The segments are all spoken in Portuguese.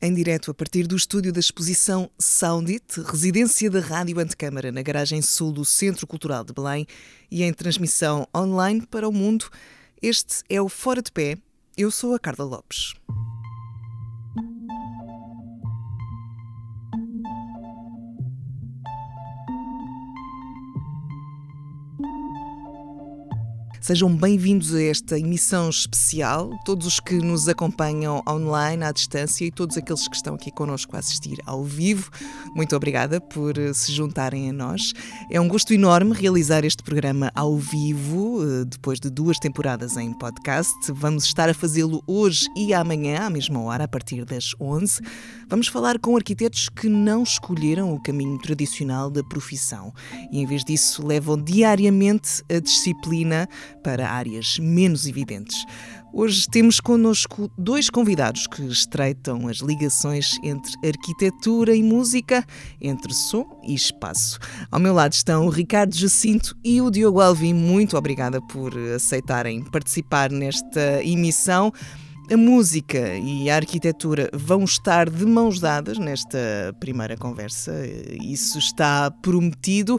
Em direto a partir do estúdio da exposição Soundit, residência da Rádio Antecâmara na garagem sul do Centro Cultural de Belém e em transmissão online para o mundo, este é o Fora de Pé. Eu sou a Carla Lopes. Sejam bem-vindos a esta emissão especial, todos os que nos acompanham online, à distância e todos aqueles que estão aqui connosco a assistir ao vivo. Muito obrigada por eh, se juntarem a nós. É um gosto enorme realizar este programa ao vivo, eh, depois de duas temporadas em podcast. Vamos estar a fazê-lo hoje e amanhã, à mesma hora, a partir das 11. Vamos falar com arquitetos que não escolheram o caminho tradicional da profissão e, em vez disso, levam diariamente a disciplina para áreas menos evidentes. Hoje temos connosco dois convidados que estreitam as ligações entre arquitetura e música, entre som e espaço. Ao meu lado estão o Ricardo Jacinto e o Diogo Alvim. Muito obrigada por aceitarem participar nesta emissão. A música e a arquitetura vão estar de mãos dadas nesta primeira conversa, isso está prometido.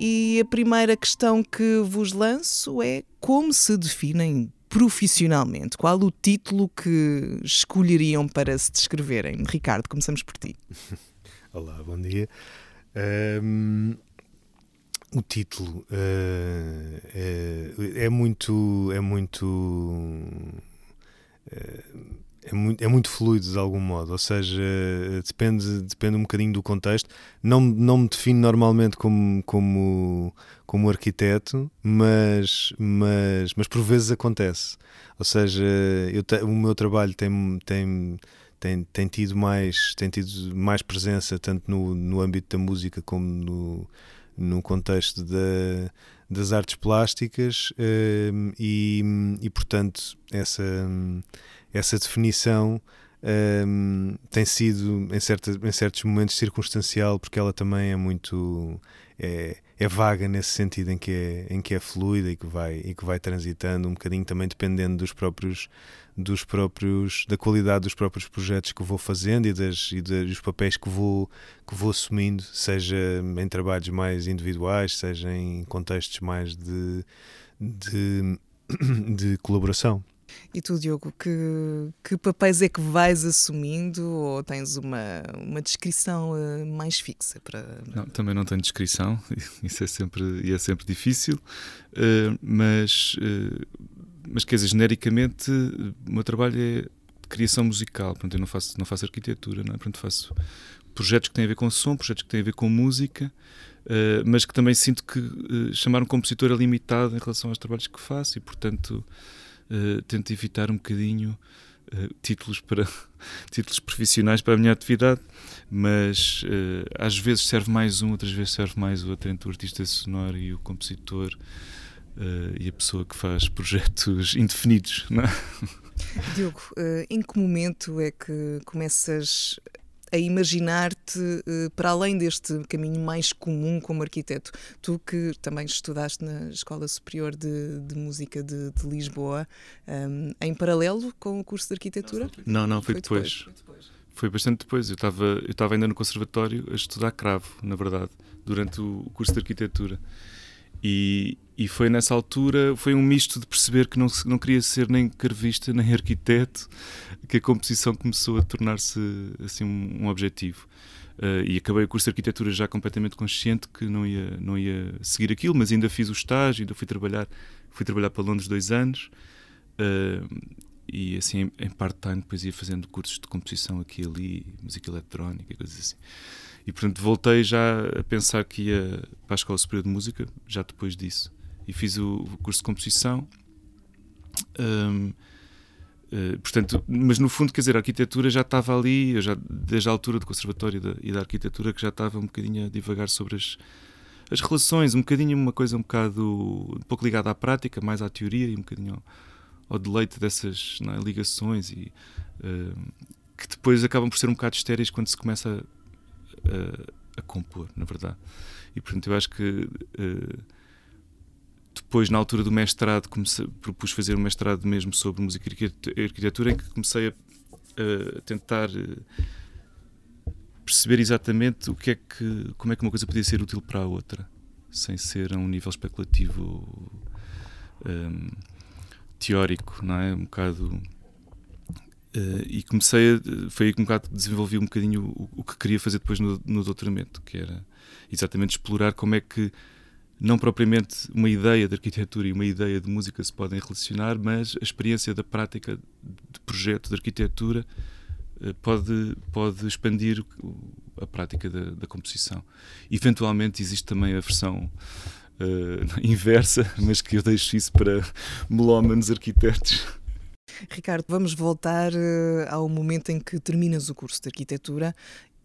E a primeira questão que vos lanço é como se definem profissionalmente? Qual o título que escolheriam para se descreverem? Ricardo, começamos por ti. Olá, bom dia. Um, o título uh, é, é, muito. É muito é muito, é muito fluido de algum modo, ou seja, depende, depende um bocadinho do contexto. Não, não me defino normalmente como, como, como arquiteto, mas, mas, mas por vezes acontece. Ou seja, eu te, o meu trabalho tem, tem, tem, tem, tido mais, tem tido mais presença tanto no, no âmbito da música como no, no contexto da, das artes plásticas um, e, e, portanto, essa, essa definição um, tem sido, em, certa, em certos momentos, circunstancial, porque ela também é muito. É, é vaga nesse sentido em que é, em que é fluida e que, vai, e que vai transitando um bocadinho também dependendo dos próprios dos próprios da qualidade dos próprios projetos que vou fazendo e, das, e dos papéis que vou que vou assumindo seja em trabalhos mais individuais seja em contextos mais de, de, de colaboração e tu, Diogo, que, que papéis é que vais assumindo ou tens uma, uma descrição uh, mais fixa para. Não, também não tenho descrição, isso é sempre, é sempre difícil, uh, mas, uh, mas quer dizer, genericamente, o meu trabalho é criação musical, portanto, eu não faço, não faço arquitetura, não é? portanto, faço projetos que têm a ver com som, projetos que têm a ver com música. Uh, mas que também sinto que uh, chamar um compositor é limitado em relação aos trabalhos que faço e, portanto, uh, tento evitar um bocadinho uh, títulos para títulos profissionais para a minha atividade, mas uh, às vezes serve mais um, outras vezes serve mais o atento o artista sonoro e o compositor e a pessoa que faz projetos indefinidos. Não é? Diogo, em que momento é que começas a imaginar-te uh, para além deste caminho mais comum como arquiteto. Tu que também estudaste na Escola Superior de, de Música de, de Lisboa, um, ehm, em paralelo com o curso de arquitetura? Não, não, foi, foi depois. depois. Foi, depois. foi bastante depois. Eu estava eu estava ainda no conservatório a estudar cravo, na verdade, durante o curso de arquitetura. E, e foi nessa altura, foi um misto de perceber que não, não queria ser nem carvista nem arquiteto, que a composição começou a tornar-se assim um, um objetivo. Uh, e acabei o curso de arquitetura já completamente consciente que não ia, não ia seguir aquilo, mas ainda fiz o estágio, ainda fui trabalhar, fui trabalhar para Londres dois anos. Uh, e assim em part-time depois ia fazendo cursos de composição aqui e ali, música eletrónica e coisas assim. E portanto voltei já a pensar que ia para a Escola Superior de Música, já depois disso. E fiz o, curso de composição. Um, uh, eh, portanto, mas no fundo, quer dizer, a arquitetura já estava ali, eu já, desde a altura do conservatório da, e da arquitetura, que já estava um bocadinho a divagar sobre as, as relações, um bocadinho uma coisa um bocado, um pouco ligada à prática, mais à teoria e um bocadinho ao, ao deleite dessas é, ligações e uh, que depois acabam por ser um bocado estéreis quando se começa a, a, compor, na verdade. E portanto eu acho que uh, depois, na altura do mestrado, comecei, propus fazer um mestrado mesmo sobre música e arquitetura, em que comecei a, a tentar uh, perceber exatamente o que é que, como é que uma coisa podia ser útil para a outra, sem ser a um nível especulativo um, teórico, não é? Um bocado. Uh, e comecei a, foi aí que um bocado desenvolvi um bocadinho o, o que queria fazer depois no, no doutoramento, que era exatamente explorar como é que não propriamente uma ideia de arquitetura e uma ideia de música se podem relacionar, mas a experiência da prática de projeto de arquitetura eh, pode, pode expandir a prática da, da composição. Eventualmente existe também a versão uh, inversa, mas que eu deixo isso para melómanos arquitetos. Ricardo, vamos voltar uh, ao momento em que terminas o curso de arquitetura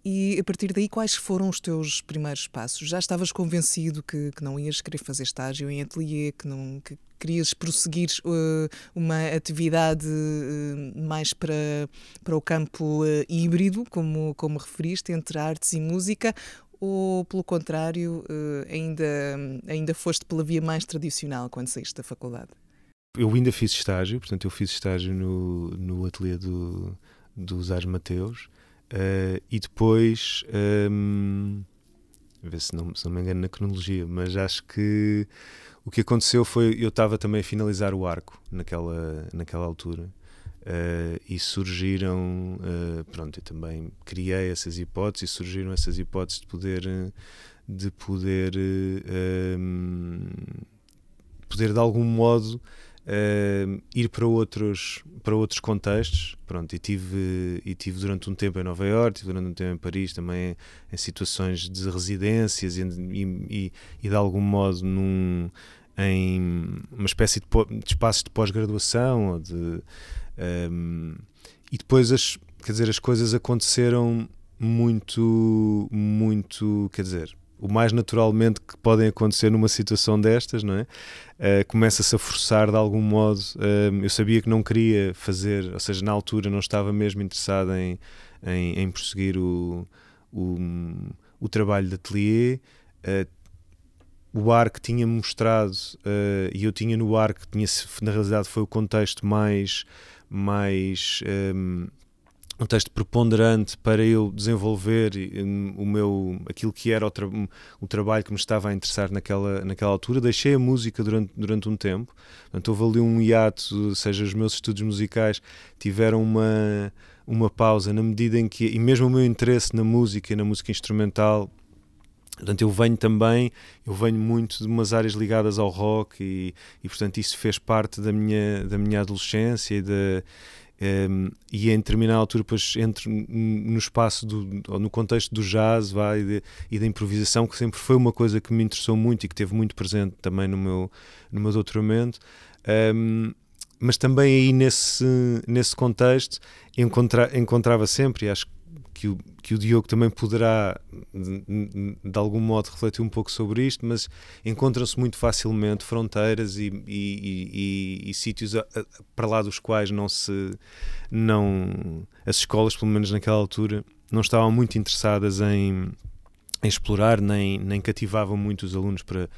e a partir daí, quais foram os teus primeiros passos? Já estavas convencido que, que não ias querer fazer estágio em ateliê, que, não, que querias prosseguir uh, uma atividade uh, mais para, para o campo uh, híbrido, como, como referiste, entre artes e música, ou pelo contrário, ainda, ainda foste pela via mais tradicional quando saíste da faculdade? Eu ainda fiz estágio, portanto, eu fiz estágio no, no ateliê do, dos Ars Mateus Uh, e depois, um, ehm, a ver se não, se não me engano na cronologia, mas acho que o que aconteceu foi eu estava também a finalizar o arco naquela, naquela altura. Uh, e surgiram, uh, pronto, eu também criei essas hipóteses e surgiram essas hipóteses de poder, de poder, uh, poder de algum modo uh, ir para outros, para outros contextos. Pronto, e tive, e tive durante um tempo em Nova Iorque, tive durante um tempo em Paris também em situações de residências e, e, e de algum modo num, em uma espécie de, de espaços de pós-graduação de, um, e depois as, quer dizer, as coisas aconteceram muito, muito, quer dizer, o mais naturalmente que podem acontecer numa situação destas, não é? Uh, Começa-se a forçar de algum modo. Uh, eu sabia que não queria fazer, ou seja, na altura não estava mesmo interessado em, em, em prosseguir o, o, o, trabalho de ateliê. Uh, o ARC tinha mostrado, e eu tinha no ARC, tinha, na realidade foi o contexto mais, mais um, um texto preponderante para eu desenvolver o meu aquilo que era o, tra o, trabalho que me estava a interessar naquela, naquela altura. Deixei a música durante, durante um tempo, portanto, houve ali um hiato, ou seja, os meus estudos musicais tiveram uma, uma pausa na medida em que, e mesmo o meu interesse na música e na música instrumental. Portanto, eu venho também, eu venho muito de umas áreas ligadas ao rock e, e portanto, isso fez parte da minha, da minha adolescência e da, um, e em determinada altura depois entro no espaço do, ou no contexto do jazz vai, e, de, e, da improvisação que sempre foi uma coisa que me interessou muito e que teve muito presente também no meu, no meu doutoramento. Um, mas também aí nesse, nesse contexto encontra, encontrava sempre e acho que o, que o Diogo também poderá, de, de, algum modo, refletir um pouco sobre isto, mas encontram-se muito facilmente fronteiras e, e, e, e sítios a, a, para lá dos quais não se. não As escolas, pelo menos naquela altura, não estavam muito interessadas em, em explorar, nem, nem cativavam muito os alunos para,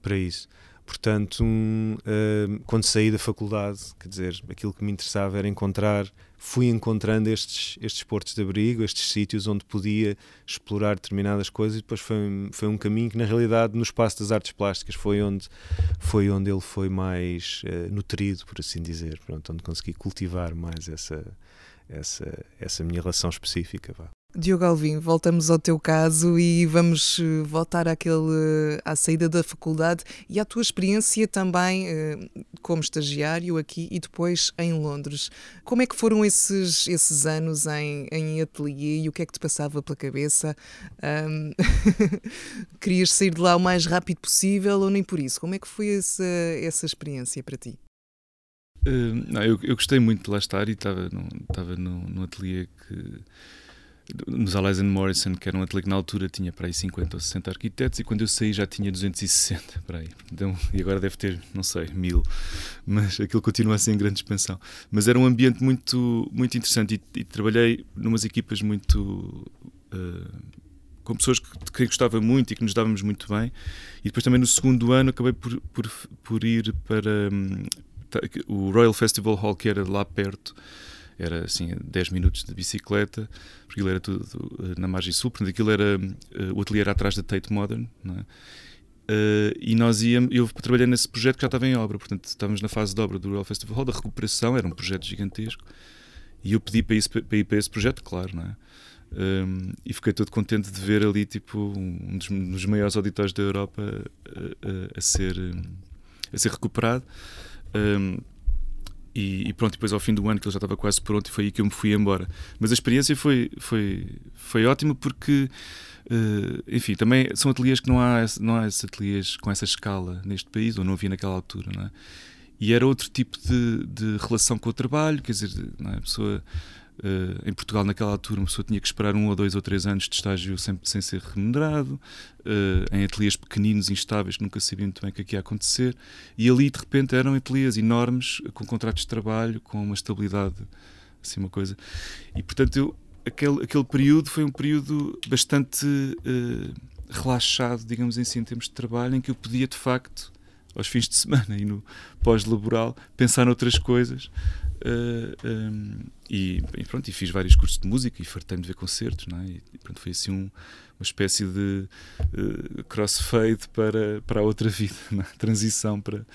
para isso. Portanto, um, uh, quando saí da faculdade, quer dizer, aquilo que me interessava era encontrar, fui encontrando estes, estes portos de abrigo, estes sítios onde podia explorar determinadas coisas e depois foi, foi um caminho que na realidade no espaço das artes plásticas foi onde, foi onde ele foi mais uh, nutrido, por assim dizer, Pronto, onde consegui cultivar mais essa, essa, essa minha relação específica. Vá. Diogo Alvim, voltamos ao teu caso e vamos eh, voltar àquele, à saída da faculdade e à tua experiência também eh, como estagiário aqui e depois em Londres. Como é que foram esses, esses anos em, em ateliê e o que é que te passava pela cabeça? Um, querias sair de lá o mais rápido possível ou nem por isso? Como é que foi essa, essa experiência para ti? Uh, não, eu, eu, gostei muito de lá estar e estava no, estava no, no ateliê que nos Allies Morrison, que era um ateliê que na altura tinha para aí 50 ou 60 arquitetos, e quando eu saí já tinha 260 para aí. Então, e agora deve ter, não sei, mil, mas aquilo continua a ser em grande expansão. Mas era um ambiente muito, muito interessante e, e trabalhei numas equipas muito. Uh, com pessoas que, que gostava muito e que nos dávamos muito bem. E depois também no segundo ano acabei por, por, por ir para um, o Royal Festival Hall, que era lá perto era assim 10 minutos de bicicleta, porque aquilo era tudo uh, na margem sul, portanto aquilo era uh, o ateliê era atrás da Tate Modern, é? Uh, e nós íamos, eu trabalhei nesse projeto que já estava em obra, portanto estávamos na fase de obra do Royal Festival Hall, da recuperação, era um projeto gigantesco, e eu pedi para, isso, para ir para esse projeto, claro, não é? Um, e fiquei todo contente de ver ali tipo um dos, um dos maiores auditórios da Europa a, a, ser, a ser recuperado. Um, e, e, pronto, depois ao fim do ano que ele já estava quase pronto e foi aí que eu me fui embora. Mas a experiência foi, foi, foi ótima porque, uh, enfim, também são ateliês que não há, não há esses ateliês com essa escala neste país, ou não havia naquela altura, não é? E era outro tipo de, de relação com o trabalho, quer dizer, é? a pessoa Uh, em Portugal, naquela altura, uma pessoa tinha que esperar um ou dois ou três anos de estágio sem, sem ser remunerado, uh, em ateliês pequeninos, instáveis, que nunca sabiam muito bem o que, é que ia acontecer. E ali, de repente, eram ateliês enormes, com contratos de trabalho, com uma estabilidade, assim, uma coisa. E, portanto, eu, aquele, aquele período foi um período bastante uh, relaxado, digamos assim, em termos de trabalho, em que eu podia, de facto, aos fins de semana e no pós-laboral, pensar noutras coisas Uh, eh, um, ehm, e, e, pronto, e fiz vários cursos de música e fartei-me de ver concertos, não é? E, pronto, foi assim um, uma espécie de uh, crossfade para, para a outra vida, é? transição para,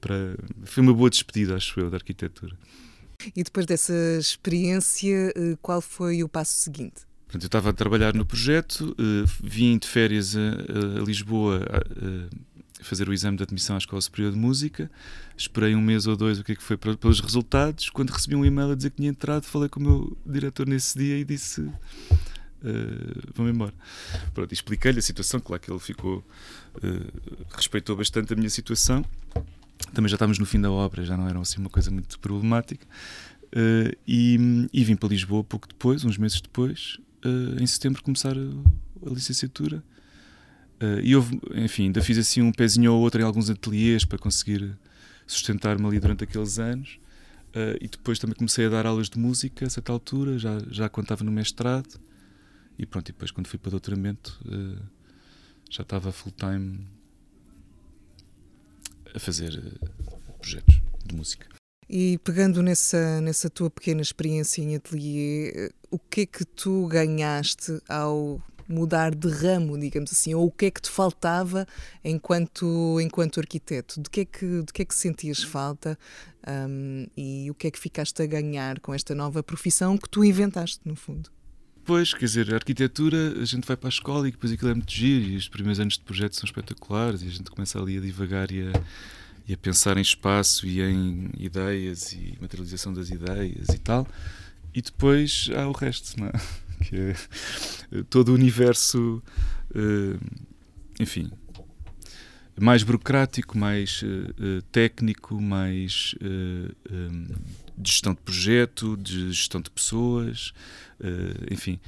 para. Foi uma boa despedida, acho eu, da arquitetura. E depois dessa experiência, eh, qual foi o passo seguinte? Portanto, eu estava a trabalhar no projeto, uh, vim de férias a, a Lisboa fazer o exame de admissão à Escola Superior de Música. Esperei um mês ou dois o que é que foi pelos resultados. Quando recebi um e-mail a dizer que tinha entrado, falei com o meu diretor nesse dia e disse: uh, Vamos embora. Pronto, expliquei-lhe a situação. Claro que ele ficou. Uh, respeitou bastante a minha situação. Também já estávamos no fim da obra, já não era assim uma coisa muito problemática. Uh, e, e, vim para Lisboa pouco depois, uns meses depois, uh, em setembro, começar a, a licenciatura Uh, e houve, enfim, ainda fiz assim um pezinho ou outro em alguns ateliês para conseguir sustentar-me ali durante aqueles anos. Uh, e depois também comecei a dar aulas de música a certa altura, já, já quando estava no mestrado. E pronto, e depois quando fui para o doutoramento uh, já estava full-time a fazer projetos de música. E pegando nessa, nessa tua pequena experiência em ateliê, o que é que tu ganhaste ao mudar de ramo, digamos assim, ou o que é que te faltava enquanto, enquanto arquiteto? De que é que, de que, é que sentias falta um, e o que é que ficaste a ganhar com esta nova profissão que tu inventaste, no fundo? Pois, quer dizer, a arquitetura, a gente vai para a escola e depois aquilo é muito giro e os primeiros anos de projeto são espetaculares e a gente começa ali a divagar e a, e a pensar em espaço e em ideias e materialização das ideias e tal. E depois há o resto, não é? Que é todo o universo, uh, enfim, mais burocrático, mais uh, técnico, mais de gestão de projeto, de gestão de pessoas, enfim,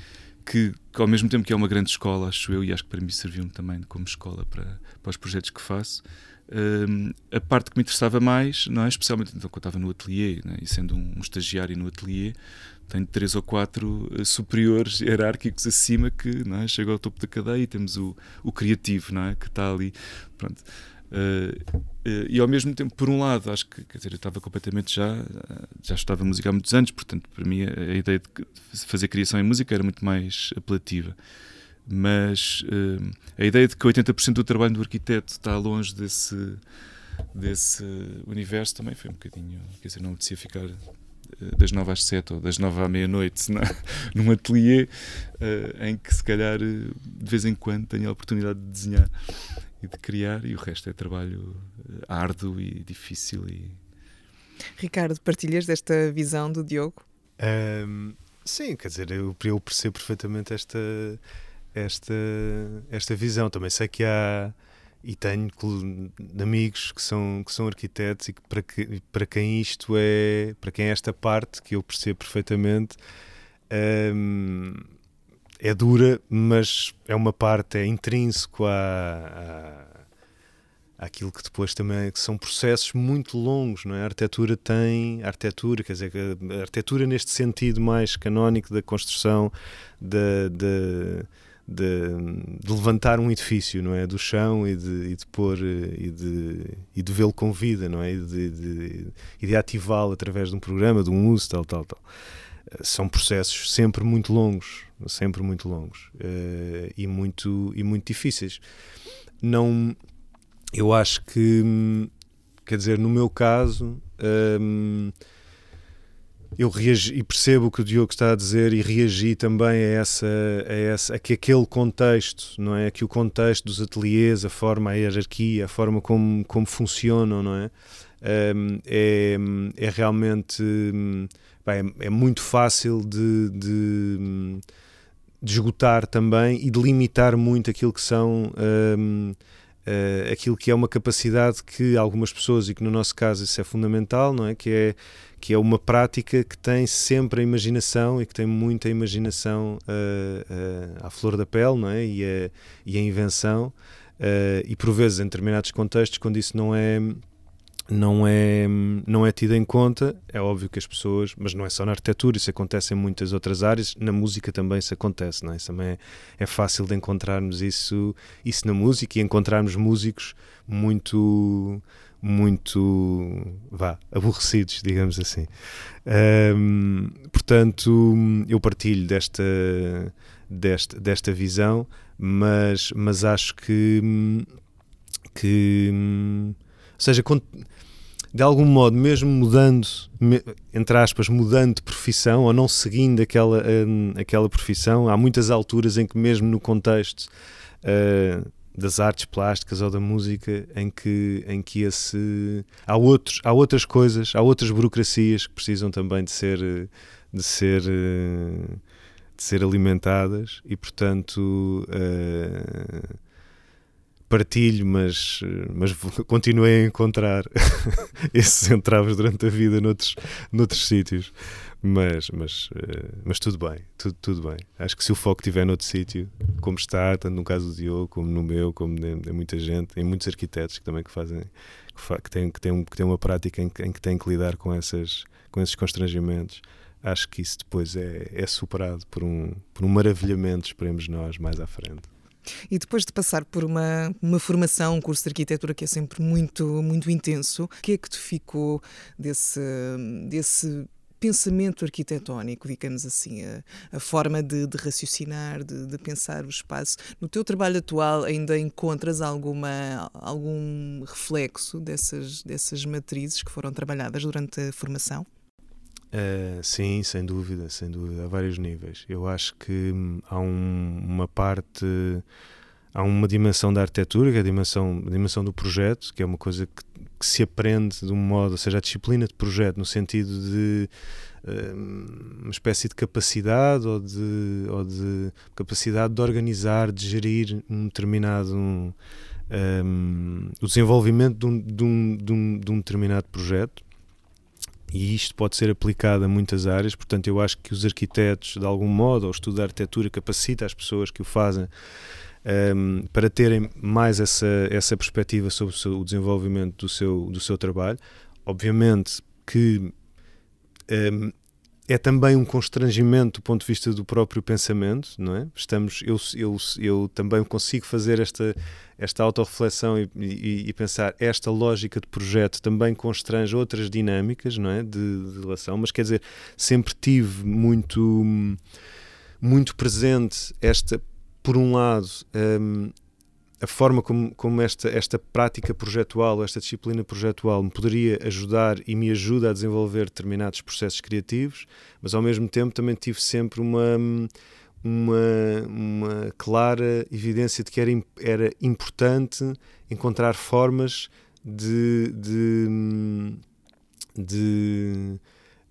que, que, ao mesmo tempo que é uma grande escola, acho eu, e acho que para mim serviu-me também como escola para, para os projetos que faço. A parte que me interessava mais, não é? especialmente então, quando estava no ateliê, né? e sendo um, um estagiário no ateliê, tenho três ou quatro eh, superiores hierárquicos acima que não é? chegam ao topo da cadeia e temos o, o criativo não é? que está ali. Pronto. Uh, uh, e ao mesmo tempo, por um lado, acho que quer dizer, eu estava completamente já, já estava a música há muitos anos, portanto, para mim a, a ideia de fazer criação em música era muito mais apelativa. Mas uh, a ideia de que 80% do trabalho do arquiteto está longe desse, desse universo também foi um bocadinho. Quer dizer, não apetecia ficar das nove às sete ou das nove à meia-noite num ateliê uh, em que se calhar de vez em quando tenho a oportunidade de desenhar e de criar e o resto é trabalho eh, árduo e difícil e... Ricardo, partilhas desta visão do Diogo? Um, sim, quer dizer, eu, eu percebo perfeitamente esta, esta, esta visão. Também sei que há e tenho amigos que são, que são arquitetos e que para, que, para quem isto é, para quem é esta parte que eu percebo perfeitamente, hum, é dura, mas é uma parte, é intrínseco à, à, àquilo que depois também que são processos muito longos, não é? A arquitetura tem, a arquitetura, quer dizer, a arquitetura neste sentido mais canónico da construção da, da de, de, levantar um edifício, não é? Do chão e de, e de pôr e de, e de vê-lo com vida, não é? E de, de, de ativá-lo através de um programa, de um uso, tal, tal, tal. São processos sempre muito longos, sempre muito longos uh, e, muito, e muito difíceis. Não, eu acho que, quer dizer, no meu caso, um, eu reagi e percebo o que o Diogo está a dizer e reagi também a essa, a essa a que aquele contexto, não é? Que o contexto dos ateliês, a forma, a hierarquia, a forma como, como funcionam, não é? É, é realmente bem, é, é muito fácil de, de, de, esgotar também e de limitar muito aquilo que são um, uh, aquilo que é uma capacidade que algumas pessoas, e que no nosso caso isso é fundamental, não é? Que é, que é uma prática que tem sempre a imaginação e que tem muita imaginação uh, uh, à flor da pele, não é? E a, e a invenção. e por vezes, em determinados contextos, quando isso não é não é, não é tido em conta. É óbvio que as pessoas, mas não é só na arquitetura, isso acontece em muitas outras áreas, na música também isso acontece, não é? Isso também é, é fácil de encontrarmos isso, isso na música e encontrarmos músicos muito muito vá, aborrecidos, digamos assim. Um, portanto, eu partilho desta, desta, desta visão, mas, mas acho que, que ou seja, de algum modo, mesmo mudando, entre aspas, mudando de profissão ou não seguindo aquela, hum, aquela profissão, há muitas alturas em que, mesmo no contexto uh, das artes plásticas ou da música, em que, em que esse, há, outros, há outras coisas, há outras burocracias que precisam também de ser, de ser, de ser alimentadas e, portanto. Uh, partilho, mas, mas continuei a encontrar esses entraves durante a vida noutros, noutros sítios. Mas, mas, eh, mas tudo bem, tudo, tudo bem. Acho que se o foco estiver noutro sítio, como está, tanto no caso do Diogo, como no meu, como de, muita gente, em muitos arquitetos que também que fazem, que, fa, que, têm, que, têm, que têm uma prática em, em que têm que lidar com, essas, com esses constrangimentos, acho que isso depois é, é superado por um, por um maravilhamento, esperemos nós, mais à frente. E depois de passar por uma, uma formação, um curso de arquitetura que é sempre muito, muito intenso, o que é que te ficou desse, desse pensamento arquitetónico, digamos assim, a, a forma de, de raciocinar, de, de, pensar o espaço. No teu trabalho atual ainda encontras alguma, algum reflexo dessas, dessas matrizes que foram trabalhadas durante a formação? Uh, sim, sem dúvida, sem dúvida, a vários níveis. Eu acho que hum, há um, uma parte, há uma dimensão da arquitetura, que é a dimensão, a dimensão do projeto, que é uma coisa que, que se aprende de um modo, ou seja, a disciplina de projeto, no sentido de uh, uma espécie de capacidade ou de, ou de capacidade de organizar, de gerir um determinado. Um, um, o desenvolvimento de um, de, um, de, um, de um determinado projeto e isto pode ser aplicado a muitas áreas, portanto, eu acho que os arquitetos, de algum modo, ou o estudo da arquitetura, capacita as pessoas que o fazem um, ehm, para terem mais essa, essa perspectiva sobre o, seu, o desenvolvimento do seu, do seu trabalho. Obviamente que um, ehm, é também um constrangimento do ponto de vista do próprio pensamento, não é? Estamos, eu, eu, eu também consigo fazer esta, esta autorreflexão e, e, e pensar esta lógica de projeto também constrange outras dinâmicas, não é? De, de relação, mas quer dizer, sempre tive muito, muito presente esta, por um lado, um, a forma como, como esta, esta prática projetual, esta disciplina projetual me poderia ajudar e me ajuda a desenvolver determinados processos criativos, mas ao mesmo tempo também tive sempre uma, uma, uma clara evidência de que era, era importante encontrar formas de, de, de,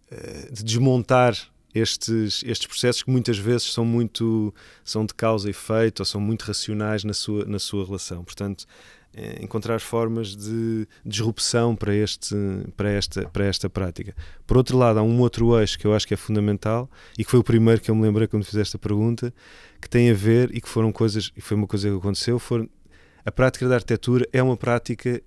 eh, de desmontar estes, estes processos que muitas vezes são muito são de causa e efeito ou são muito racionais na sua, na sua relação. Portanto, é encontrar formas de disrupção para, este, para, esta, para esta prática. Por outro lado, há um outro eixo que eu acho que é fundamental e que foi o primeiro que eu me lembrei quando fiz esta pergunta, que tem a ver e que foram coisas, e foi uma coisa que aconteceu, foram, a prática da arquitetura é uma prática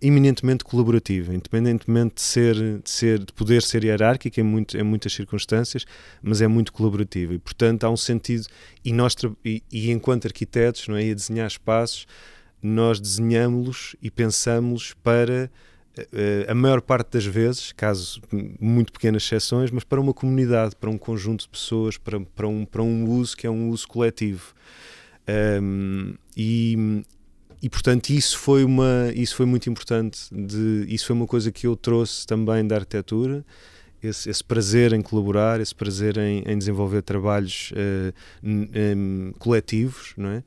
eminentemente colaborativa, independentemente de ser, de ser de poder ser hierárquica em, muito, em muitas circunstâncias, mas é muito colaborativa e portanto há um sentido e nós e, e enquanto arquitetos, não é, a desenhar espaços, nós desenhamos-los e pensamos para eh, a maior parte das vezes, caso muito pequenas exceções, mas para uma comunidade, para um conjunto de pessoas, para, para, um, para um uso que é um uso coletivo. Um, e, e portanto isso foi uma isso foi muito importante de isso foi uma coisa que eu trouxe também da arquitetura esse, esse prazer em colaborar esse prazer em, em desenvolver trabalhos uh, um, coletivos não é?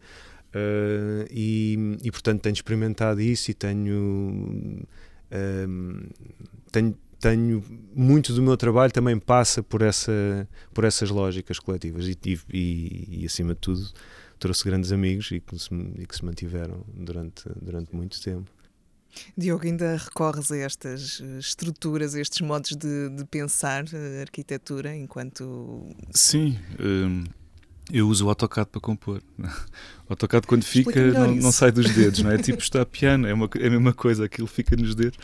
Uh, e, e portanto tenho experimentado isso e tenho um, tenho tenho muito do meu trabalho também passa por essa por essas lógicas coletivas e, e, e acima de tudo trouxe grandes amigos e que se, e que se mantiveram durante, durante muito tempo. Diogo, ainda recorres a estas eh, estruturas, a estes modos de, de pensar a eh, arquitetura enquanto. Sim. Um eu uso o AutoCAD para compor. O AutoCAD, quando fica, não, não, sai dos dedos, não é? tipo está a piano, é, uma, é a mesma coisa, aquilo fica nos dedos.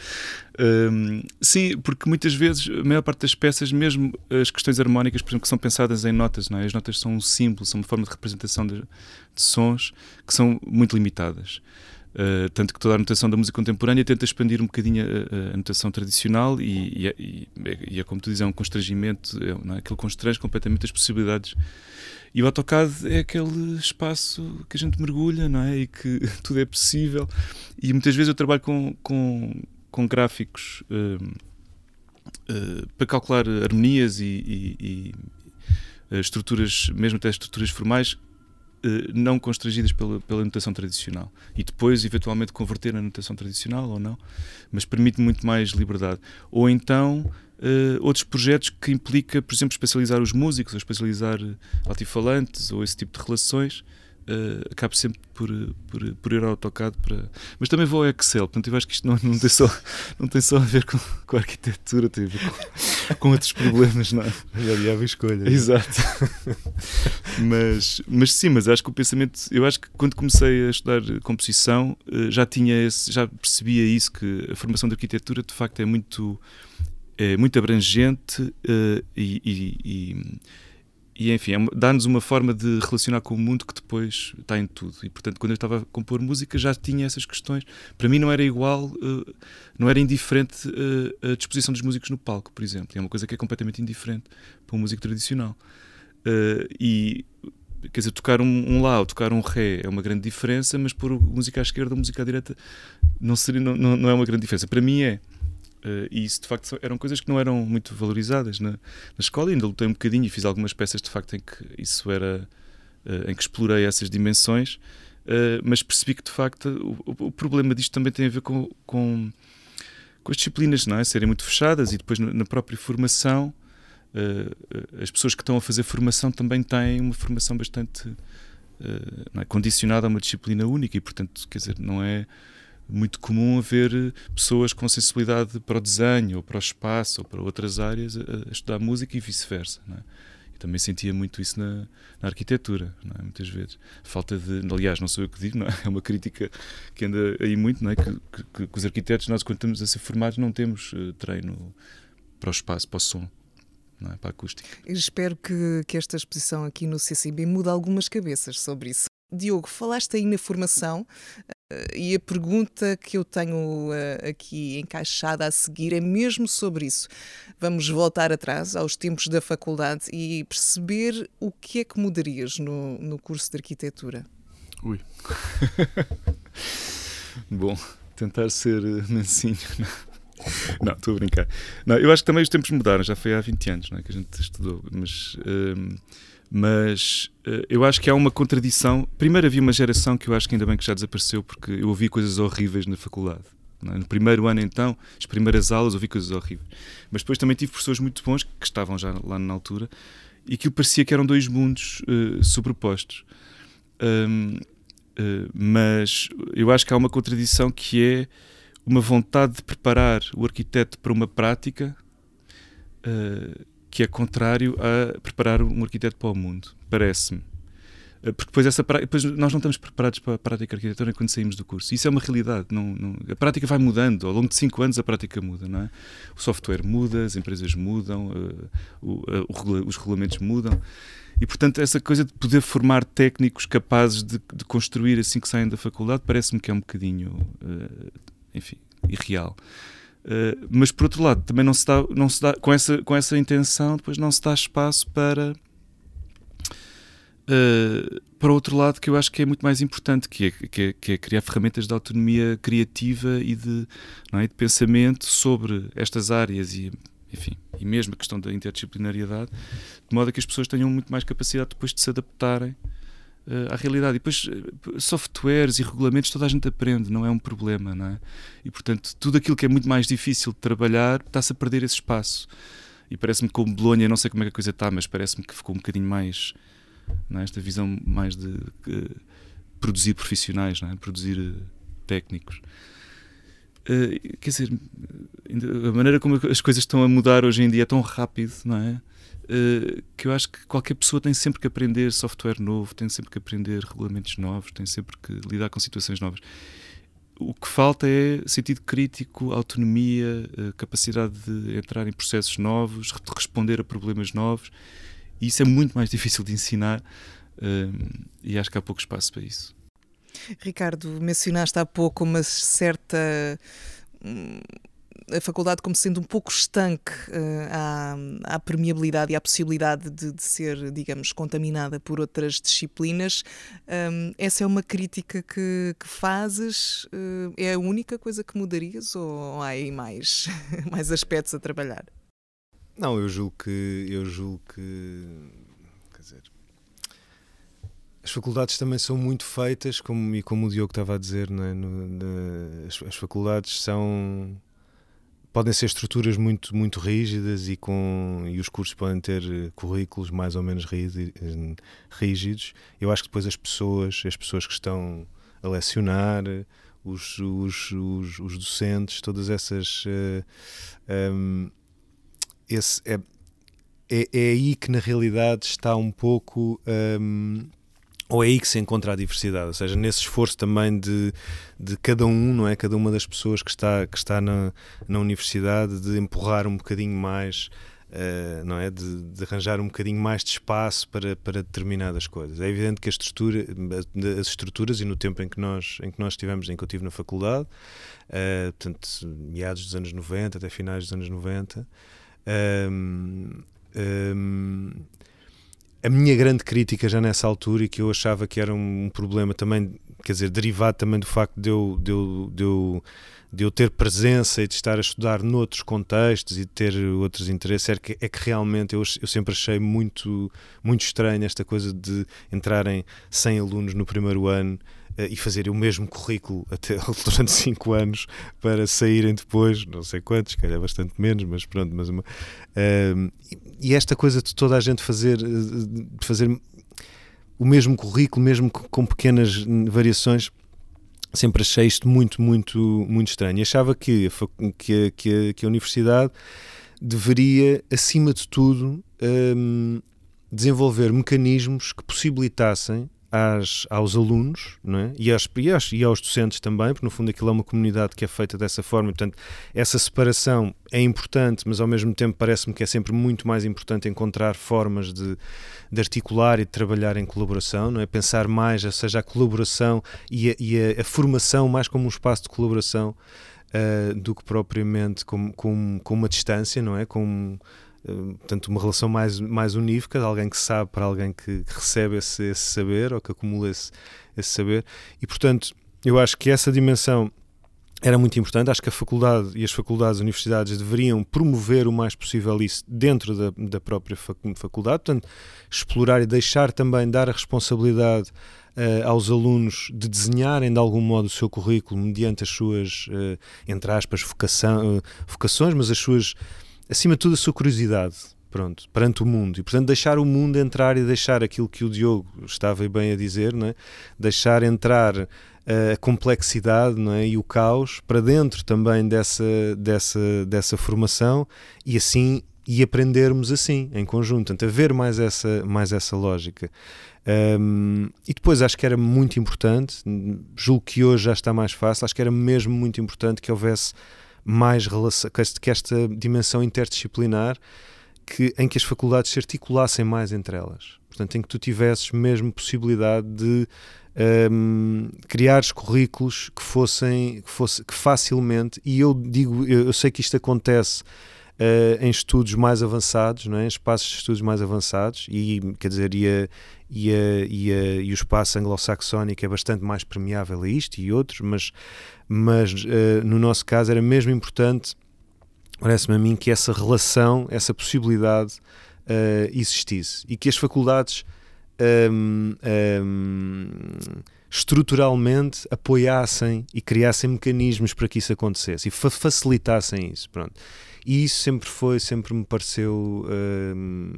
Um, sim, porque muitas vezes, a maior parte das peças, mesmo as questões harmónicas, por exemplo, que são pensadas em notas, não é? As notas são um símbolo, são uma forma de representação de, de sons que são muito limitadas. Uh, tanto que toda a notação da música contemporânea tenta expandir um bocadinho a, a notação tradicional e, e, é, e, e, é como tu dizes, é um constrangimento, é, não é? aquilo constrange completamente as possibilidades e o AutoCAD é aquele espaço que a gente mergulha, não é? E que tudo é possível. E muitas vezes eu trabalho com, com, com gráficos uh, uh, para calcular harmonias e, e, e, eh, estruturas, mesmo até estruturas formais, uh, não constrangidas pela, pela notação tradicional. E depois, eventualmente, converter na notação tradicional ou não. Mas permite muito mais liberdade. Ou então uh, outros projetos que implica, por exemplo, especializar os músicos, ou especializar altifalantes, ou esse tipo de relações. Uh, acabo sempre por, por, por ir ao AutoCAD para. Mas também vou ao Excel, portanto eu acho que isto não, não, tem, só, não tem só a ver com, com a arquitetura, tem a ver com, com outros problemas, não é? Já escolha. Exato. mas, mas sim, mas acho que o pensamento. Eu acho que quando comecei a estudar composição uh, já tinha esse, já percebia isso, que a formação de arquitetura de facto é muito é muito abrangente uh, e, e, e, enfim, é dá-nos uma forma de relacionar com o mundo que depois está em tudo. E portanto, quando eu estava a compor música, já tinha essas questões. Para mim, não era igual, uh, não era indiferente uh, a disposição dos músicos no palco, por exemplo. É uma coisa que é completamente indiferente para um músico tradicional. e quer dizer, tocar um, um Lá ou tocar um Ré é uma grande diferença, mas pôr música à esquerda ou música à direita não, seria, não, não é uma grande diferença. Para mim é. Uh, e isso de facto eram coisas que não eram muito valorizadas na, na escola. E ainda lutei um bocadinho e fiz algumas peças de facto em que isso era. Uh, em que explorei essas dimensões, uh, mas percebi que de facto o, o, problema disto também tem a ver com, com, com as disciplinas, não é? Serem muito fechadas e depois na própria formação. as pessoas que estão a fazer formação também têm uma formação bastante é? condicionada a uma disciplina única e, portanto, quer dizer, não é muito comum haver pessoas com sensibilidade para o desenho, ou para o espaço, ou para outras áreas a, a estudar música e vice-versa. É? também sentia muito isso na, na arquitetura, é? muitas vezes. Falta de. Aliás, não sou eu que digo, é? é? uma crítica que anda aí muito, é? Que, que, que, os arquitetos, nós, quando estamos a ser formados, não temos uh, treino para o espaço, para o som. É? Para a acústica. Eu espero que, que esta exposição aqui no CCB mude algumas cabeças sobre isso. Diogo, falaste aí na formação e a pergunta que eu tenho uh, aqui encaixada a seguir é mesmo sobre isso. Vamos voltar atrás aos tempos da faculdade e perceber o que é que mudarias no, no curso de arquitetura. Ui. Bom, tentar ser uh, mansinho. Não, estou a brincar. Não, eu acho que também os tempos mudaram, já foi há 20 anos não é, que a gente estudou, mas. Uh, mas uh, eu acho que há uma contradição. Primeiro havia uma geração que eu acho que ainda bem que já desapareceu, porque eu ouvi coisas horríveis na faculdade. É? No primeiro ano, então, as primeiras aulas, ouvi coisas horríveis. Mas depois também tive professores muito bons, que estavam já lá na altura, e aquilo parecia que eram dois mundos uh, sobrepostos. Um, uh, eh, mas eu acho que há uma contradição que é uma vontade de preparar o arquiteto para uma prática que é contrário a preparar um arquiteto para o mundo, parece-me. Eh, porque depois, essa, depois nós não estamos preparados para a prática arquitetónica quando saímos do curso. Isso é uma realidade. Não, não, a prática vai mudando. Ao longo de cinco anos a prática muda. Não é? O software muda, as empresas mudam, uh, o, uh, os regulamentos mudam. E, portanto, essa coisa de poder formar técnicos capazes de, de construir assim que saem da faculdade parece-me que é um bocadinho, uh, enfim, irreal. Uh, mas, por outro lado, também não se dá, não se dá com, essa, com essa intenção, depois não se dá espaço para Uh, para outro lado, que eu acho que é muito mais importante, que é, que é, que é criar ferramentas de autonomia criativa e de, é, de, pensamento sobre estas áreas e, enfim, e mesmo a questão da interdisciplinariedade, de modo a que as pessoas tenham muito mais capacidade depois de se adaptarem uh, à realidade. E depois, uh, softwares e regulamentos toda a gente aprende, não é um problema, não é? E, portanto, tudo aquilo que é muito mais difícil de trabalhar está-se a perder esse espaço. E parece-me que com Bolonha, não sei como é que a coisa está, mas parece-me que ficou um bocadinho mais é? esta visão mais de produzir profissionais, é? produzir uh, técnicos. Uh, quer dizer, a maneira como as coisas estão a mudar hoje em dia é tão rápido, não é? Uh, que eu acho que qualquer pessoa tem sempre que aprender software novo, tem sempre que aprender regulamentos novos, tem sempre que lidar com situações novas. O que falta é sentido crítico, autonomia, capacidade de entrar em processos novos, de responder a problemas novos e isso é muito mais difícil de ensinar uh, e acho que há pouco espaço para isso. Ricardo, mencionaste há pouco uma certa. A faculdade como sendo um pouco estanque uh, à, à, permeabilidade e à possibilidade de, de, ser, digamos, contaminada por outras disciplinas. Um, essa é uma crítica que, que fazes? Uh, é a única coisa que mudarias ou há aí mais, mais aspectos a trabalhar? Não, eu julgo que. Eu julgo que. Quer dizer. As faculdades também são muito feitas, como, e como o Diogo estava a dizer, é? No, as, as, faculdades são. Podem ser estruturas muito, muito rígidas e, com, e os cursos podem ter currículos mais ou menos rígidos. Eu acho que depois as pessoas, as pessoas que estão a lecionar, os, os, os, os docentes, todas essas. Uh, eh, um, esse é, é, é, aí que na realidade está um pouco. Um, ou é aí que se encontra a diversidade, ou seja, nesse esforço também de, de cada um, não é? Cada uma das pessoas que está, que está na, na universidade, de empurrar um bocadinho mais, uh, não é? De, de, arranjar um bocadinho mais de espaço para, para determinadas coisas. É evidente que a estrutura, as estruturas, e no tempo em que nós, em que nós estivemos, em que eu estive na faculdade, uh, portanto, meados dos anos 90 até finais dos anos 90, um, um, a minha grande crítica já nessa altura e que eu achava que era um problema também, quer dizer, derivado também do facto de eu, de eu, de eu, de eu ter presença e de estar a estudar noutros contextos e de ter outros interesses, é que, é que realmente eu, eu sempre achei muito, muito estranho esta coisa de entrarem 100 alunos no primeiro ano e fazerem o mesmo currículo até durante 5 anos para saírem depois, não sei quantos, calhar bastante menos, mas pronto, mas uma, uh, e esta coisa de toda a gente fazer, de fazer o mesmo currículo, mesmo com pequenas variações, sempre achei isto muito, muito, muito estranho. achava que a, que, que, a, que a universidade deveria, acima de tudo, um, desenvolver mecanismos que possibilitassem às, aos alunos não é? e, às, e, aos, e aos docentes também, porque no fundo aquilo é uma comunidade que é feita dessa forma, portanto essa separação é importante, mas ao mesmo tempo parece-me que é sempre muito mais importante encontrar formas de, de, articular e de trabalhar em colaboração, não é? pensar mais, ou seja, a colaboração e a, e a, a formação mais como um espaço de colaboração uh, do que propriamente com, com, uma distância, não é? Portanto, uma relação mais, mais unívoca de alguém que sabe para alguém que, recebe esse, esse, saber ou que acumula esse, esse saber. E, portanto, eu acho que essa dimensão era muito importante. Acho que a faculdade e as faculdades, universidades deveriam promover o mais possível isso dentro da, da própria faculdade, portanto, explorar e deixar também dar a responsabilidade uh, aos alunos de desenharem de algum modo o seu currículo mediante as suas, uh, entre aspas, vocação, uh, vocações, mas as suas acima de tudo, a sua curiosidade pronto, perante o mundo. E, portanto, deixar o mundo entrar e deixar aquilo que o Diogo estava bem a dizer, não é? deixar entrar a complexidade não é? e o caos para dentro também dessa, dessa, dessa formação e assim e aprendermos assim, em conjunto. Portanto, haver mais essa, mais essa lógica. Um, e depois acho que era muito importante, julgo que hoje já está mais fácil, acho que era mesmo muito importante que houvesse mais relação, que esta dimensão interdisciplinar que, em que as faculdades se articulassem mais entre elas. Portanto, em que tu tivesses mesmo possibilidade de um, criares currículos que fossem que, fosse, que facilmente, e eu digo, eu, eu sei que isto acontece uh, em estudos mais avançados, não é? em espaços de estudos mais avançados, e quer dizer, e, a, e, a, e, a, e o espaço anglo-saxónico é bastante mais permeável a isto e outros, mas, mas uh, no nosso caso era mesmo importante, parece-me a mim, que essa relação, essa possibilidade uh, existisse e que as faculdades. Um, um, estruturalmente apoiassem e criassem mecanismos para que isso acontecesse e fa facilitassem isso. Pronto. E isso sempre foi, sempre me pareceu hum,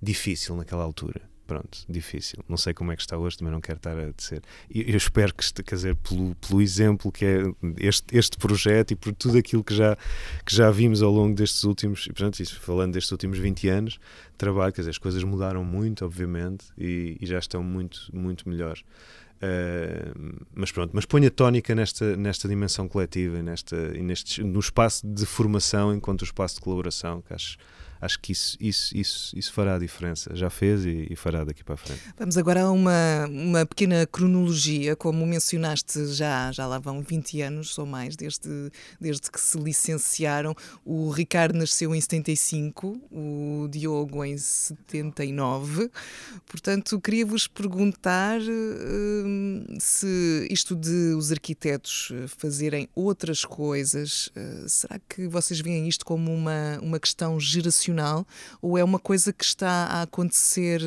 difícil naquela altura. Pronto, difícil. Não sei como é que está hoje, também não quero estar a dizer. Eu espero que, quer dizer, pelo, pelo exemplo que é este, este projeto e por tudo aquilo que já, que já vimos ao longo destes últimos, portanto, isso, falando destes últimos 20 anos trabalho, quer dizer, as coisas mudaram muito, obviamente, e, e já estão muito, muito melhores. Uh, mas pronto, mas ponha tónica nesta, nesta dimensão coletiva nesta, e neste, no espaço de formação enquanto o espaço de colaboração, que acho, acho que isso, isso, isso, isso fará a diferença. Já fez e, e, fará daqui para a frente. Vamos agora a uma, uma pequena cronologia. Como mencionaste, já, já lá vão 20 anos ou mais desde, desde que se licenciaram. O Ricardo nasceu em 75, o Diogo em 79. Portanto, queria-vos perguntar uh, se isto de os arquitetos fazerem outras coisas, uh, será que vocês veem isto como uma, uma questão geracional? Ou é uma coisa que está a acontecer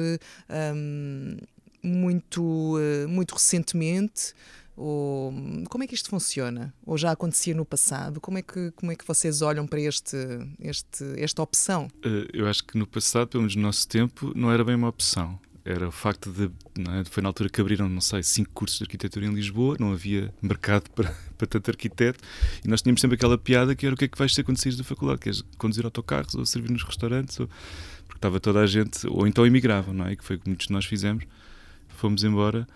um, muito, uh, muito recentemente? Ou como é que isto funciona? Ou já acontecia no passado? Como é que, como é que vocês olham para este, este, esta opção? Uh, eu acho que no passado, pelo menos no nosso tempo, não era bem uma opção era o facto de. É? Foi na altura que abriram, não sei, cinco cursos de arquitetura em Lisboa, não havia mercado para, para tanto arquiteto, e nós tínhamos sempre aquela piada que era o que é que vais ser quando saís da faculdade? Queres conduzir autocarros ou servir nos restaurantes? Ou... Porque estava toda a gente, ou então emigravam, não é? Que foi o que muitos de nós fizemos, fomos embora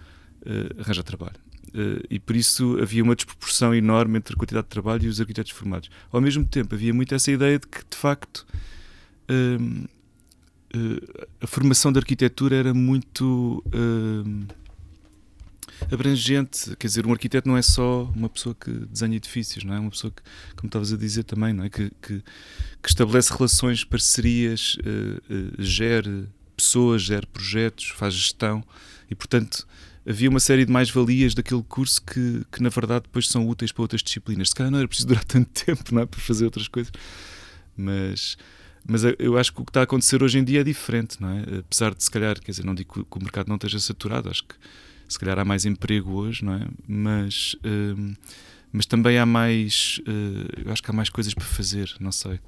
uh, arranjar trabalho. Uh, e por isso havia uma desproporção enorme entre a quantidade de trabalho e os arquitetos formados. Ao mesmo tempo, havia muito essa ideia de que, de facto. Uh, a formação de arquitetura era muito uh, abrangente. Quer dizer, um arquiteto não é só uma pessoa que desenha edifícios, não é? Uma pessoa que, como estavas a dizer também, não é? Que, que, que estabelece relações, parcerias, uh, gere pessoas, gere projetos, faz gestão e, portanto, havia uma série de mais-valias daquele curso que, que, na verdade, depois são úteis para outras disciplinas. Se calhar não era preciso durar tanto tempo, não é? Para fazer outras coisas. Mas mas eu acho que o que está a acontecer hoje em dia é diferente, não é? Apesar de, se calhar, quer dizer, não digo que o mercado não esteja saturado, acho que se calhar há mais emprego hoje, não é? Mas, uh, mas também há mais, uh, eu acho que há mais coisas para fazer, não sei.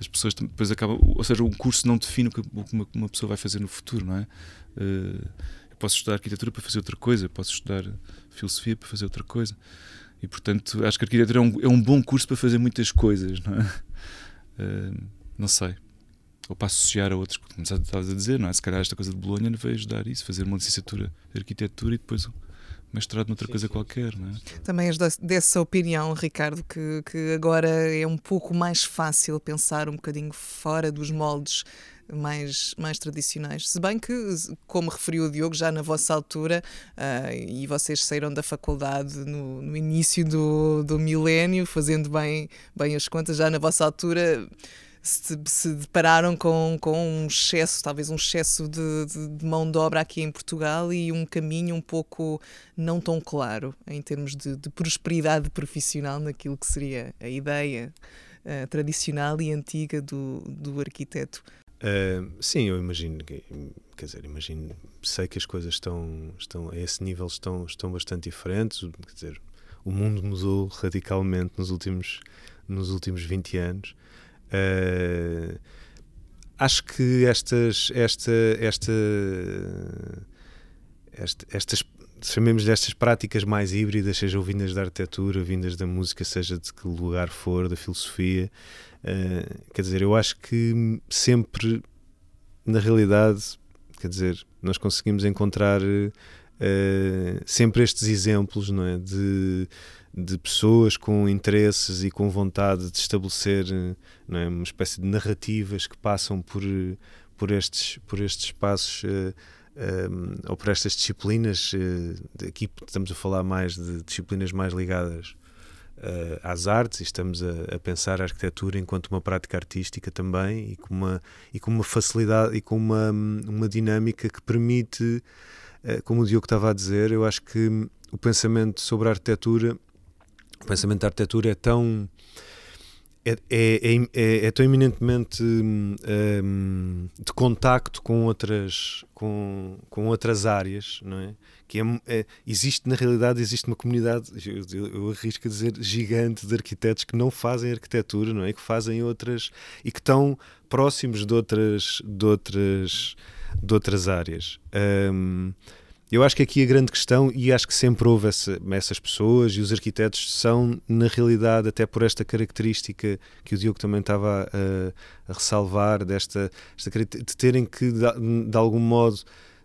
As pessoas depois acabam, ou seja, um curso não define o que uma, uma pessoa vai fazer no futuro, não é? Uh, eu posso estudar arquitetura para fazer outra coisa, posso estudar filosofia para fazer outra coisa. E, portanto, acho que a arquitetura é um, é um bom curso para fazer muitas coisas, não é? Uh, não sei. Ou para associar a outros, como estavas a dizer, não é? Se calhar esta coisa de Bolonha vai ajudar isso, fazer uma licenciatura de arquitetura e depois mestrado noutra sim, coisa sim. qualquer, não é? Também és dessa opinião, Ricardo, que, que agora é um pouco mais fácil pensar um bocadinho fora dos moldes mais, mais tradicionais. Se bem que, como referiu o Diogo, já na vossa altura, uh, e vocês saíram da faculdade no, no início do, do milénio, fazendo bem, bem as contas, já na vossa altura se, se depararam com, com um excesso, talvez um excesso de, de, de, mão de obra aqui em Portugal e um caminho um pouco não tão claro em termos de, de prosperidade profissional naquilo que seria a ideia uh, tradicional e antiga do, do arquiteto. Uh, sim, eu imagino, quer dizer, imagino, sei que as coisas estão, estão a esse nível estão, estão bastante diferentes, quer dizer, o mundo mudou radicalmente nos últimos, nos últimos 20 anos Uh, acho que estas, esta, esta, esta, estas chamemos destas práticas mais híbridas, sejam vindas da arquitetura, vindas da música, seja de que lugar for, da filosofia. Uh, quer dizer, eu acho que sempre, na realidade, quer dizer, nós conseguimos encontrar uh, sempre estes exemplos, não é? De, de pessoas com interesses e com vontade de estabelecer não é? uma espécie de narrativas que passam por, por, estes, por estes espaços. Uh, ou por estas disciplinas, uh, aqui estamos a falar mais de disciplinas mais ligadas uh, às artes e estamos a, a, pensar a arquitetura enquanto uma prática artística também e com uma, e com uma facilidade e com uma, uma dinâmica que permite, uh, como o Diogo estava a dizer, eu acho que o pensamento sobre a arquitetura, o pensamento da arquitetura é tão é, é, é, é, é tão eminentemente um, de contacto com outras, com, com outras áreas, não é? Que é, é existe, na realidade, existe uma comunidade, eu, eu, arrisco a dizer, gigante de arquitetos que não fazem arquitetura, não é? Que fazem outras e que estão próximos de outras, de outras, de outras áreas. Um, eu acho que aqui a grande questão, e acho que sempre houve essa, essas pessoas, e os arquitetos são, na realidade, até por esta característica que o Diogo também estava a, a ressalvar, desta, esta, de terem que, de, algum modo,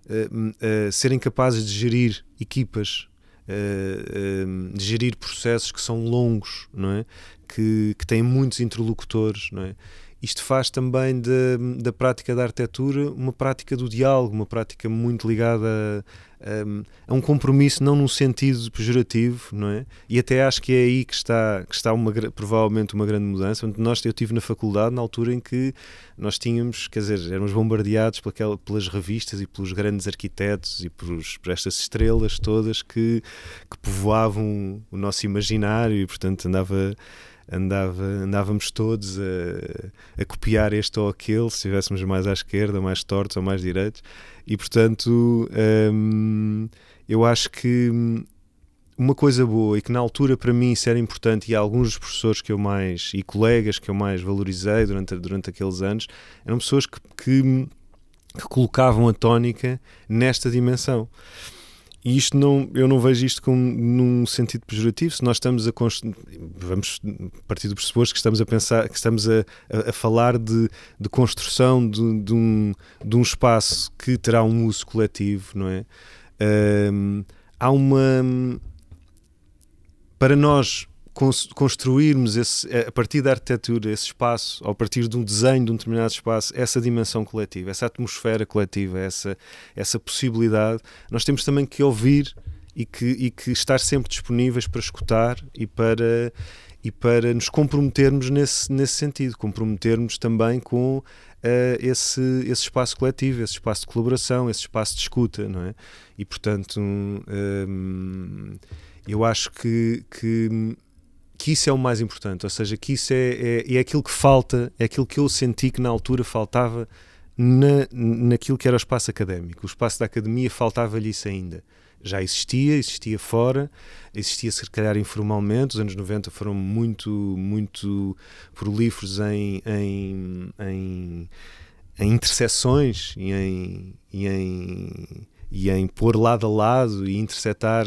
uh, uh, serem capazes de gerir equipas, uh, de gerir processos que são longos, não é? Que, que têm muitos interlocutores, não é? Isto faz também de, da prática da arquitetura uma prática do diálogo, uma prática muito ligada a, a, um compromisso, não num sentido pejorativo, não é? E até acho que é aí que está, que está uma, provavelmente uma grande mudança. Nós, eu tive na faculdade na altura em que nós tínhamos, quer dizer, éramos bombardeados pelaquela, pelas revistas e pelos grandes arquitetos e por, por estas estrelas todas que, que povoavam o nosso imaginário e, portanto, andava andava, andávamos todos a, a, copiar este ou aquele, se estivéssemos mais à esquerda, mais tortos ou mais direitos, e portanto hum, eu acho que uma coisa boa e que na altura para mim isso era importante e alguns dos professores que eu mais e colegas que eu mais valorizei durante, durante aqueles anos eram pessoas que, que, que colocavam a tónica nesta dimensão. E isto não, eu não vejo isto como num sentido pejorativo. Se nós estamos a vamos partir do pressuposto que estamos a pensar, que estamos a, a, a falar de, de construção de, de, um, de um espaço que terá um uso coletivo, não é? Há uma para nós construirmos esse, a partir da arquitetura esse espaço, a partir de um desenho de um determinado espaço, essa dimensão coletiva, essa atmosfera coletiva, essa, essa possibilidade, nós temos também que ouvir e que, e que estar sempre disponíveis para escutar e para, e para nos comprometermos nesse, nesse sentido, comprometermos também com uh, esse, esse espaço coletivo, esse espaço de colaboração, esse espaço de escuta, não é? E portanto, um, eu acho que, que que isso é o mais importante, ou seja, que isso é, é, é aquilo que falta, é aquilo que eu senti que na altura faltava na, naquilo que era o espaço académico. O espaço da academia faltava-lhe isso ainda. Já existia, existia fora, existia se calhar informalmente. Os anos 90 foram muito, muito prolíferos em, em, em, em interseções e em, e, em, e em pôr lado a lado e interceptar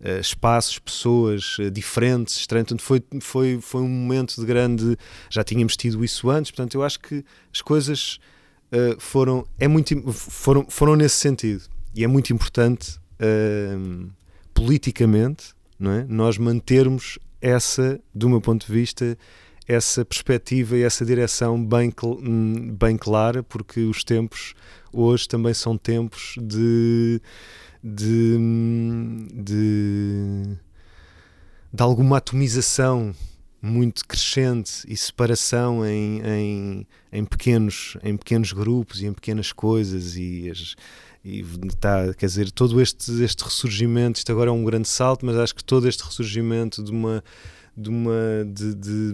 uh, espaços, pessoas uh, diferentes, estranhas. Portanto, foi, foi, foi um momento de grande. Já tínhamos tido isso antes, portanto, eu acho que as coisas uh, foram, é muito, foram, foram nesse sentido. E é muito importante politicamente não é? nós mantermos essa, do meu ponto de vista, essa perspectiva e essa direção bem, hum, bem clara, porque os tempos hoje também são tempos de de, de, de alguma atomização muito crescente e separação em, em, em, pequenos, em pequenos grupos e em pequenas coisas e, e tá, quer dizer, todo este, este ressurgimento, isto agora é um grande salto, mas acho que todo este ressurgimento de uma de, uma, de, de,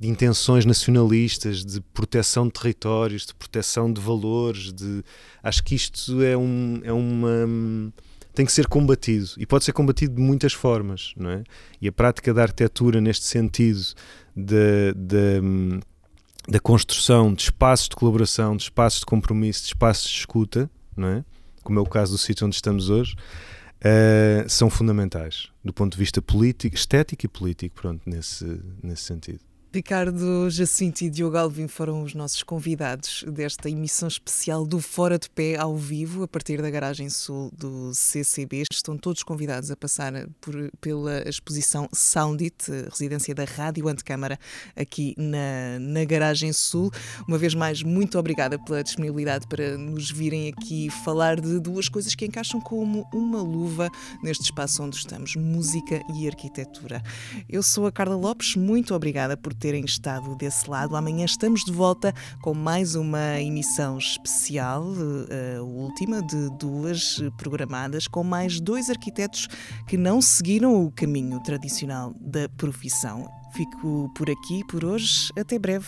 de, intenções nacionalistas, de proteção de territórios, de proteção de valores. De, acho que isto é, um, é uma. tem que ser combatido e pode ser combatido de muitas formas, não é? E a prática da arquitetura, neste sentido, de da construção de espaços de colaboração, de espaços de compromisso, de espaços de escuta, não é? como é o caso do sítio onde estamos hoje, uh, são fundamentais do ponto de vista político, estético e político, pronto, nesse, nesse sentido. Ricardo Jacinto e Diogo Alvim foram os nossos convidados desta emissão especial do Fora de Pé ao vivo, a partir da Garagem Sul do CCB. Estão todos convidados a passar por, pela exposição Soundit, residência da Rádio Antecâmara, aqui na, na Garagem Sul. Uma vez mais, muito obrigada pela disponibilidade para nos virem aqui falar de duas coisas que encaixam como uma luva neste espaço onde estamos: música e arquitetura. Eu sou a Carla Lopes, muito obrigada por terem estado desse lado. Amanhã estamos de volta com mais uma emissão especial, eh, a última de duas programadas, com mais dois arquitetos que não seguiram o caminho tradicional da profissão. Fico por aqui por hoje. Até breve.